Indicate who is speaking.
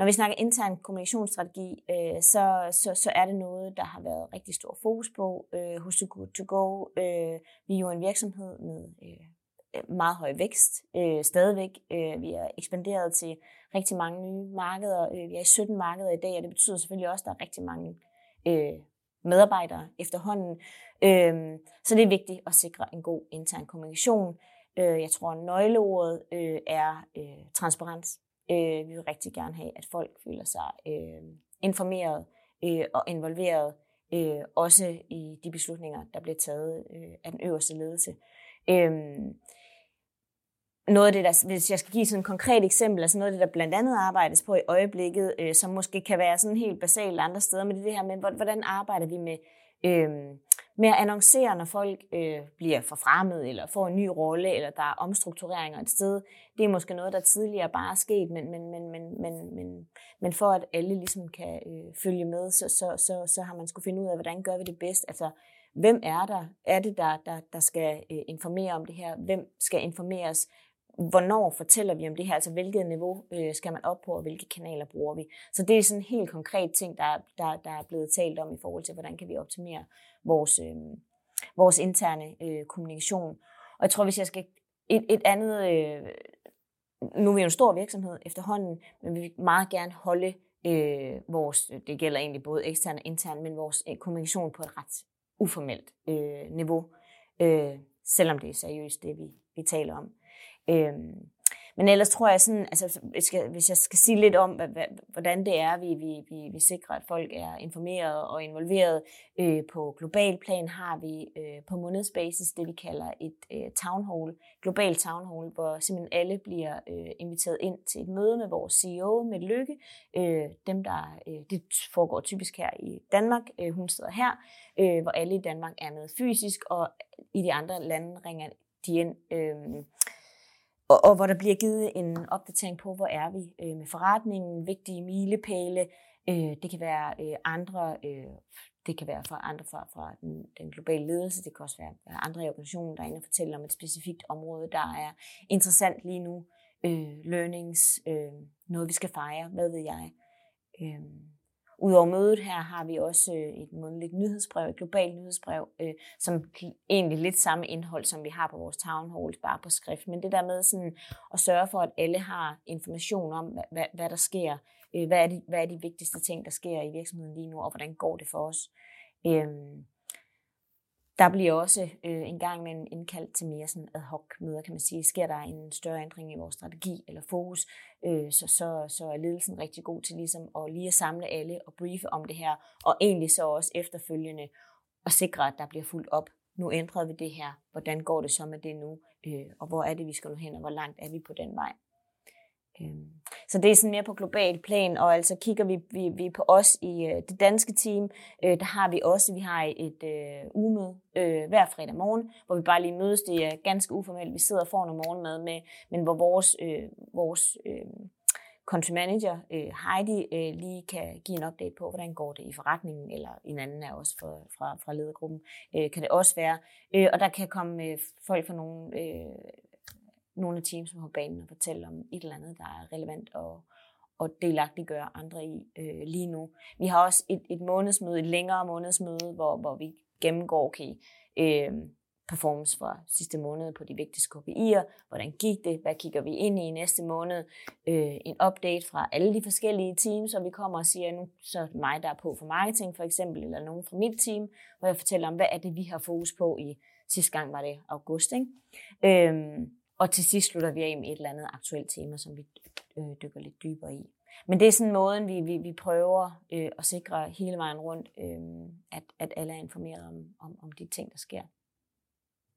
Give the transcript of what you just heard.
Speaker 1: når vi snakker intern kommunikationsstrategi, øh, så, så, så er det noget, der har været rigtig stor fokus på øh, hos Good To Go. Øh, vi er jo en virksomhed med øh, meget høj vækst øh, stadigvæk. Øh, vi er ekspanderet til rigtig mange nye markeder. Øh, vi er i 17 markeder i dag, og det betyder selvfølgelig også, at der er rigtig mange øh, medarbejdere efterhånden. Øh, så det er vigtigt at sikre en god intern kommunikation. Øh, jeg tror, at nøgleordet øh, er øh, transparens. Øh, vi vil rigtig gerne have, at folk føler sig øh, informeret øh, og involveret, øh, også i de beslutninger, der bliver taget øh, af den øverste ledelse. Øh, noget af det, der, hvis jeg skal give sådan et konkret eksempel, altså noget af det, der blandt andet arbejdes på i øjeblikket, øh, som måske kan være sådan helt basalt andre steder, men det er det her med, hvordan arbejder vi med øh, med at annoncere, når folk øh, bliver forfremmet, eller får en ny rolle, eller der er omstruktureringer et sted. Det er måske noget, der tidligere bare er sket, men, men, men, men, men, men, men for at alle ligesom kan øh, følge med, så, så, så, så har man skulle finde ud af, hvordan gør vi det bedst. Altså, hvem er der? Er det der, der, der skal øh, informere om det her? Hvem skal informeres? Hvornår fortæller vi om det her, altså hvilket niveau øh, skal man op på, og hvilke kanaler bruger vi. Så det er sådan en helt konkret ting, der, der, der er blevet talt om i forhold til, hvordan kan vi optimere vores, øh, vores interne øh, kommunikation. Og jeg tror, hvis jeg skal et, et andet, øh, nu er vi jo en stor virksomhed efterhånden, men vi vil meget gerne holde øh, vores, det gælder egentlig både ekstern og intern, men vores øh, kommunikation på et ret uformelt øh, niveau, øh, selvom det er seriøst, det vi, vi taler om. Øhm, men ellers tror jeg sådan, altså hvis jeg, hvis jeg skal sige lidt om, hvad, hvordan det er, vi, vi, vi, vi sikrer, at folk er informeret og involveret øh, på global plan, har vi øh, på månedsbasis det, vi kalder et øh, town hall, global town hall, hvor simpelthen alle bliver øh, inviteret ind til et møde med vores CEO, med Lykke. Øh, dem, der, øh, det foregår typisk her i Danmark, øh, hun sidder her, øh, hvor alle i Danmark er med fysisk, og i de andre lande ringer de ind øh, og, og hvor der bliver givet en opdatering på, hvor er vi øh, med forretningen, vigtige milepæle. Øh, det kan være øh, andre, øh, det kan være fra andre fra, fra den, den globale ledelse, det kan også være andre i organisationen, der er inde og fortæller om et specifikt område, der er interessant lige nu. Øh, learnings, øh, noget vi skal fejre, hvad ved jeg. Øh, Udover mødet her har vi også øh, et månedligt nyhedsbrev, et globalt nyhedsbrev, øh, som egentlig lidt samme indhold, som vi har på vores town halls, bare på skrift. Men det der med sådan at sørge for, at alle har information om, hvad, hvad, hvad der sker, øh, hvad, er de, hvad er de vigtigste ting, der sker i virksomheden lige nu, og hvordan går det for os. Øh, der bliver også øh, en gang med en indkaldt til mere sådan ad hoc møder, kan man sige. Sker der en større ændring i vores strategi eller fokus, øh, så, så, så er ledelsen rigtig god til ligesom at lige at samle alle og briefe om det her, og egentlig så også efterfølgende at sikre, at der bliver fuldt op. Nu ændrede vi det her. Hvordan går det så med det nu? Øh, og hvor er det, vi skal nu hen, og hvor langt er vi på den vej? Øhm, så det er sådan mere på global plan, og altså kigger vi, vi, vi på os i øh, det danske team, øh, der har vi også, vi har et øh, ugemøde øh, hver fredag morgen, hvor vi bare lige mødes, det er ganske uformelt, vi sidder og får noget morgenmad med, men hvor vores, øh, vores øh, country manager øh, Heidi øh, lige kan give en update på, hvordan går det i forretningen, eller en anden af også fra, fra, fra ledergruppen, øh, kan det også være. Øh, og der kan komme øh, folk fra nogle øh, nogle af teams på banen og fortælle om et eller andet, der er relevant og, og delagtiggøre andre i øh, lige nu. Vi har også et, et månedsmøde, et længere månedsmøde, hvor, hvor vi gennemgår, okay, øh, performance fra sidste måned på de vigtigste KPI'er, hvordan gik det, hvad kigger vi ind i i næste måned, øh, en update fra alle de forskellige teams, og vi kommer og siger, nu så er det mig, der er på for marketing for eksempel, eller nogen fra mit team, hvor jeg fortæller om, hvad er det, vi har fokus på i, sidste gang var det august, ikke? Øh, og til sidst slutter vi af med et eller andet aktuelt tema, som vi øh, dykker lidt dybere i. Men det er sådan måden, vi, vi, vi prøver øh, at sikre hele vejen rundt, øh, at, at alle er informeret om, om, om de ting, der sker.